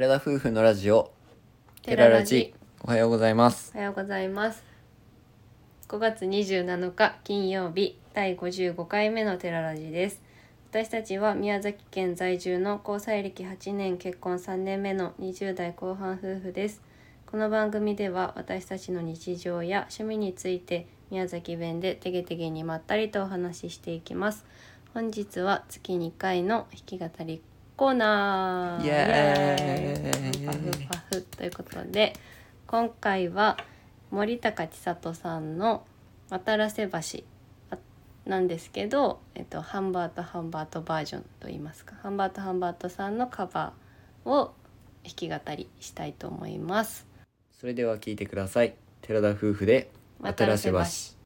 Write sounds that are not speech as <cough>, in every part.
寺田夫婦のラジオ。テララジ。おはようございます。おはようございます。5月27日金曜日第55回目のテララジです。私たちは宮崎県在住の交際歴8年結婚3年目の20代後半夫婦です。この番組では私たちの日常や趣味について宮崎弁でてげてげにまったりとお話ししていきます。本日は月2回の弾き語りコーナー。イエーイパフパフということで今回は森高千里さんの「渡良瀬橋」あなんですけど、えっと、ハンバートハンバートバージョンといいますかハンバートハンバートさんのカバーを弾き語りしたいと思います。それでは聞いてください。寺田夫婦で渡良瀬橋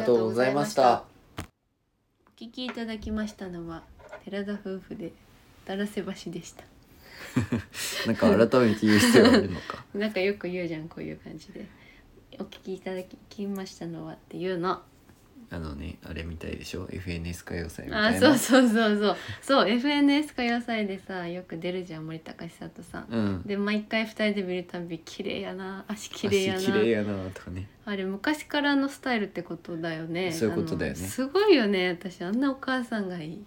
がとうございました。お聞きいただきましたのは寺田夫婦で渡良瀬橋でした。<laughs> なんか改めて言う必要あるのか。<laughs> なんかよく言うじゃんこういう感じで。お聞きいただきましたのはっていうのあのねあれみたいでしょ？FNS 歌謡祭みたあいな。そうそうそうそう。そう FNS 歌謡祭でさよく出るじゃん森高千里さん、うん。で毎回二人で見るたび綺麗やな足綺麗やな。足綺麗やなとかね。あれ昔からのスタイルってことだよね。そういうことだよね。あのすごいよね私あんなお母さんがいい。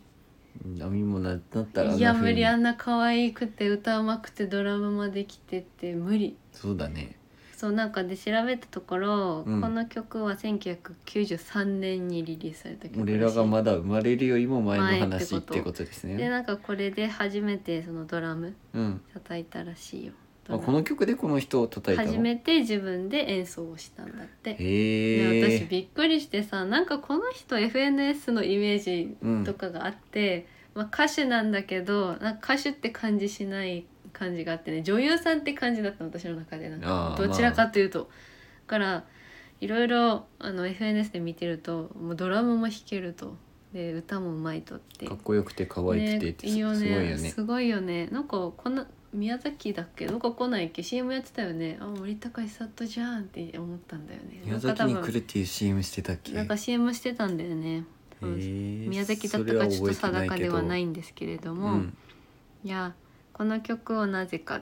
波もななったらあんいやな風に。無理あんな可愛くて歌うまくてドラムまで来てて無理。そうだねそうなんかで調べたところ、うん。この曲は1993年にリリースされた曲俺らがまだ生まれるよりも前の前話ってこことですでねなんかこれで初めてそのドラムうん。叩いたらしいよ。ドあラムこの曲でこの人を叩いたの？初めて自分で演奏をしたんだって。へでえ私びっくりしてさなんかこの人 FNS のイメージとかがあって、まあ、歌手なんだけどなんか歌手って感じしない感じがあってね女優さんって感じだったの私の中でなんか。あーどちらかというと、だからいろいろあの FNS で見てるともうドラムも弾けると。で歌もうまいとって。かっこよくて可愛くてってす,、ねいいよすごいねよね。すごいよね。なんかこんな宮崎だっけ？どこ来ないっけ？CM やってたよね。あ森高千里じゃんって思ったんだよね。宮なんか多分崎に来るっていう CM してたっけ？なんか CM してたんだよね。多分宮崎だったかちょっと定かではないけんですけれどども、うんいやこの曲をなぜか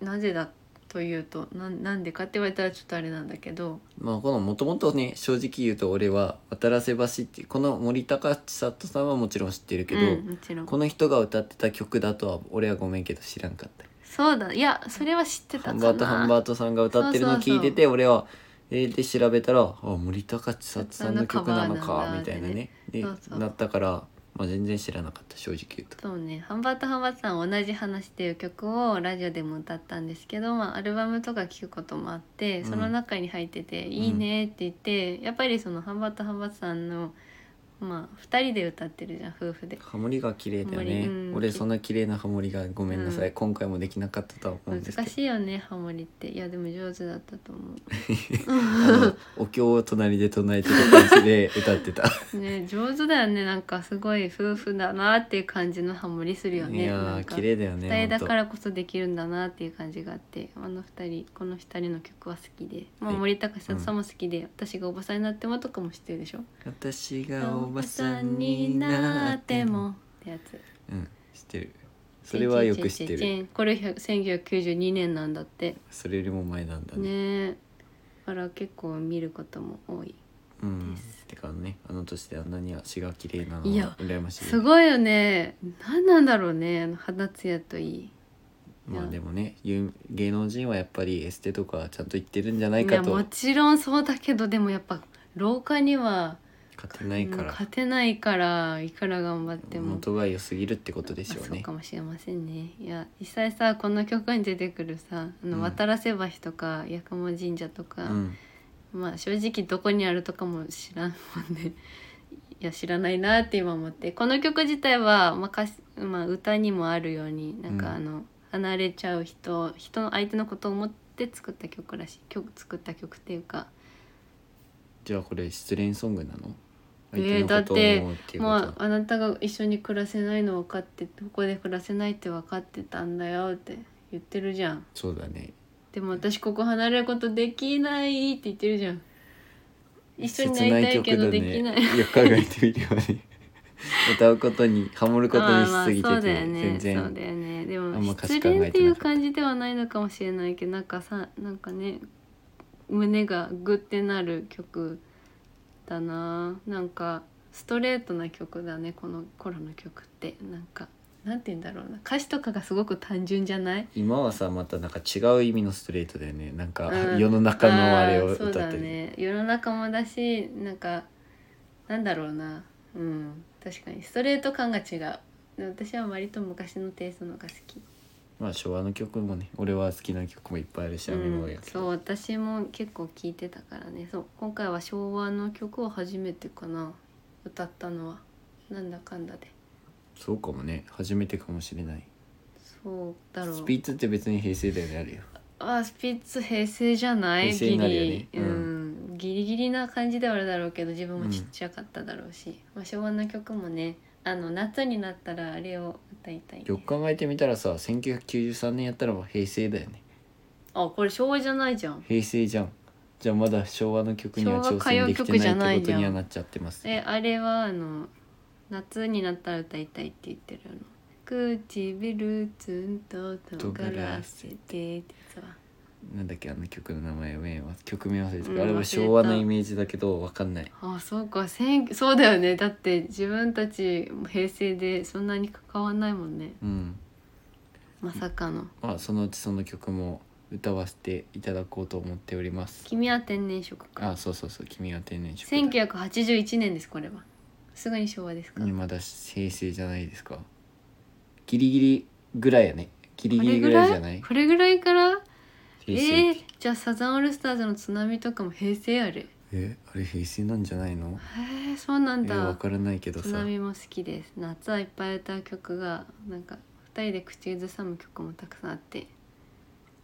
なぜだというとなんなんでかって言われたらちょっとあれなんだけどまあこのもともとね正直言うと俺は渡良瀬橋ってこの森高千里さんはもちろん知ってるけど、うん、もちろん。この人が歌ってた曲だとは俺はごめんけど知らんかった。そうだいやそれは知ってたかな。ハンバートハンバートさんが歌ってるの聞いてて俺はえーで調べたらあ森高千里さんの曲なのかみたいなね。でそうそう。なったから、まあ、全然知らなかった正直言うと。そうね「ハンバートハンバートさん同じ話」っていう曲をラジオでも歌ったんですけど、まあ、アルバムとか聴くこともあってうん。その中に入ってて「いいね」って言ってやっぱりそのハンバートハンバートさんのまあ2人で歌ってるじゃん夫婦で。ハモリが綺麗だよね、うん。俺そんな綺麗なハモリがごめんなさい、うん。今回もできなかったとは思うんですけど。難しいよねハモリって。いやでも上手だったと思 <laughs> あのお経を隣で唱えてる感じで歌ってた。う <laughs> ね上手だよね。なんかすごい夫婦だなっていう感じのハモリするよいねなんかやー綺麗だよね二人だほんと。からこそできるんだなっていう感じがあってあの二人この二人の曲は好きで、まあ、はい森高さんも好きで、私がおばさんになってもとかも知ってるでしょ？私がおばさんになっても。ってやつうん知ってる。それはよく知ってる。チェンチェンチェンこれ1992年なんだって。それよりも前なんだね。ねえ。だから結構見ることも多いうん。ですてかねあの年であんなに足が綺麗なのいやは羨ましい。すごいよね。何なんだろうねあの肌ツヤといい。まあでもね有芸能人はやっぱりエステとかちゃんと言ってるんじゃないいかと。やもちろんそうだけどでもやっぱ廊下には勝てないから。勝てないからいくら頑張っても。元が良すぎるってことでしょうそうねかもしれませんね。いや実際さこの曲に出てくるさあのうん。渡良瀬橋とか八雲神社とか、うん。まあ正直どこにあるとかも知らんもんね。<laughs> いや知らないなって今思って。この曲自体は、まあ歌詞まあ、歌にもあるようになんかうん。あの、離れちゃう人人の相手のことを思って作った曲らしい。曲作った曲っていうか。じゃあこれ失恋ソングなの？えー相手のことを思うっていうああなたが一緒に暮らせないの分かってここで暮らせないって分かってたんだよって言ってるじゃん。そうだね。でも私ここ離れることできないって言ってるじゃん。一緒になりたいけどできない。切よく考えてみればね歌うことにハモることにしすぎてまあまあそうだてよね。全然。そうだよね。でも失恋っていう感じではないのかもしれないけどなんかさなんかね胸がグッてなる曲だな。なんかストレートな曲だねこの頃の曲って。なんかなんて言うんだろうな。歌詞とかがすごく単純じゃない？今はさまたなんか違う意味のストレートだよね。なんかうん。世の中のあれをーそうだ歌ってる、ね。世の中もだしなんかなんだろうな。うん。確かにストレート感が違う。で私は割と昔のテイストのが好きまあ昭和の曲もね俺は好きな曲もいっぱいあるし、そう私も結構聴いてたからね。そう今回は昭和の曲を初めてかな。歌ったのは。なんだかんだで。そうかもね。初めてかもしれない。そうだろう。スピッツって別に平成だよねあるよ。あスピッツ平成じゃない？平成になるよね。ギリ、うん、ギリギリな感じではあるだろうけど自分もちっちゃかっただろうし、まあ、昭和の曲もねあの夏になったらあれを歌いたい、ね。よく、考えてみたらさ1993年やったらもう平成だよね。あこれ昭和じゃないじゃん。平成じゃん。じゃあまだ昭和の曲には挑戦できて曲じゃなないってことにはなっちゃってます。えあれはあの夏になったら歌いたいって言ってるあの唇ツンと尖らせてってやつはなんだっけあの曲の名前名は曲名忘れてた、うんあれは昭和のイメージだけどわかんない。あそうか。千そうだよね。だって自分たち平成でそんなに関わんないもんね。うん。まさかの。まあそのうちその曲も歌わせていただこうと思っておりま「す。君は天然色」か。あそうそうそう。君は天然色だ。1981年ですこれは。すぐに昭和ですか、まだ平成じゃないですか。ギリギリぐらいやね。ギリこギリぐらいじゃない？これぐらいから？平成。えー、じゃあサザンオールスターズの津波とかも平成あれえあれ平成なんじゃないの？へえそうなんだ。えわからないけど津さ波も好きです。夏はいっぱい歌う曲がなんか二人で口ずさむ曲もたくさんあって。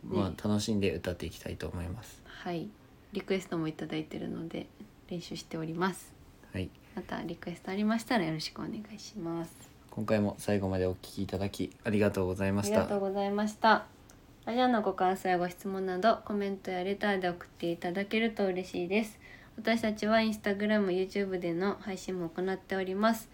まあ楽しんで歌っていきたいと思います。はい。リクエストもいただいてるので練習しております。はい。またリクエストありましたらよろしくお願いします。今回も最後までお聞きいただきありがとうございまありがしたとうございましたラジオのご感想やご質問などコメントやレターで送っていただけると嬉しいです。私たちはインスタグラム YouTube での配信も行っております。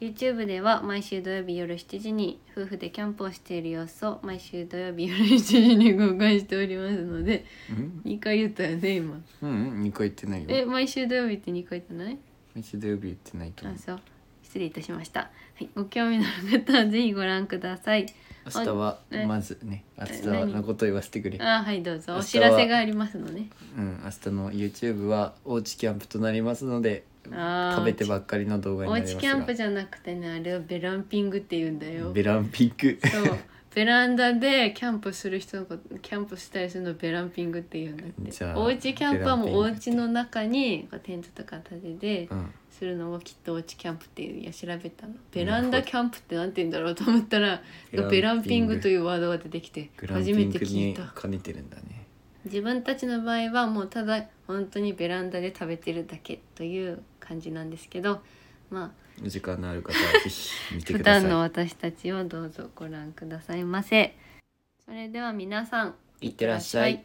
YouTube では毎週土曜日夜7時に夫婦でキャンプをしている様子を毎週土曜日夜7時に公開しておりますのでうん？2回言ったよね今。うんうん2回言ってないよ。え毎週土曜日って2回言ってない？毎週土曜日言ってないと思う。あそう。失礼いたしました。はいご興味のある方はぜひご覧ください明日はえまずね明日何？のこと言わせてくれ。あはいどうぞ。お知らせがありますのね。うん明日の YouTube はおうちキャンプとなりますのであー。食べてばっかりの動画におうなりますが。ちキャンプじゃなくてねあれはベランピングって言うんだよ。ベランピックそう。ベランダでキャンプする人のことキャンプしたりするのをベランピングって言うんだって。じゃあおうちキャンプはもうおベランピング家の中にこうテントとか立ててうんするのをきっとおうちキャンプっていういや調べたの。ベランダキャンプってなんて言うんだろうと思ったらベランピング。というワードが出てきて初めて聞いた。兼ねてるんだね。自分たちの場合はもうただ本当にベランダで食べてるだけという感じなんですけどまあお時間のある方はぜひ見て普ください。段の私たちをどうぞご覧くださいませ。それでは皆さんいってらっしゃい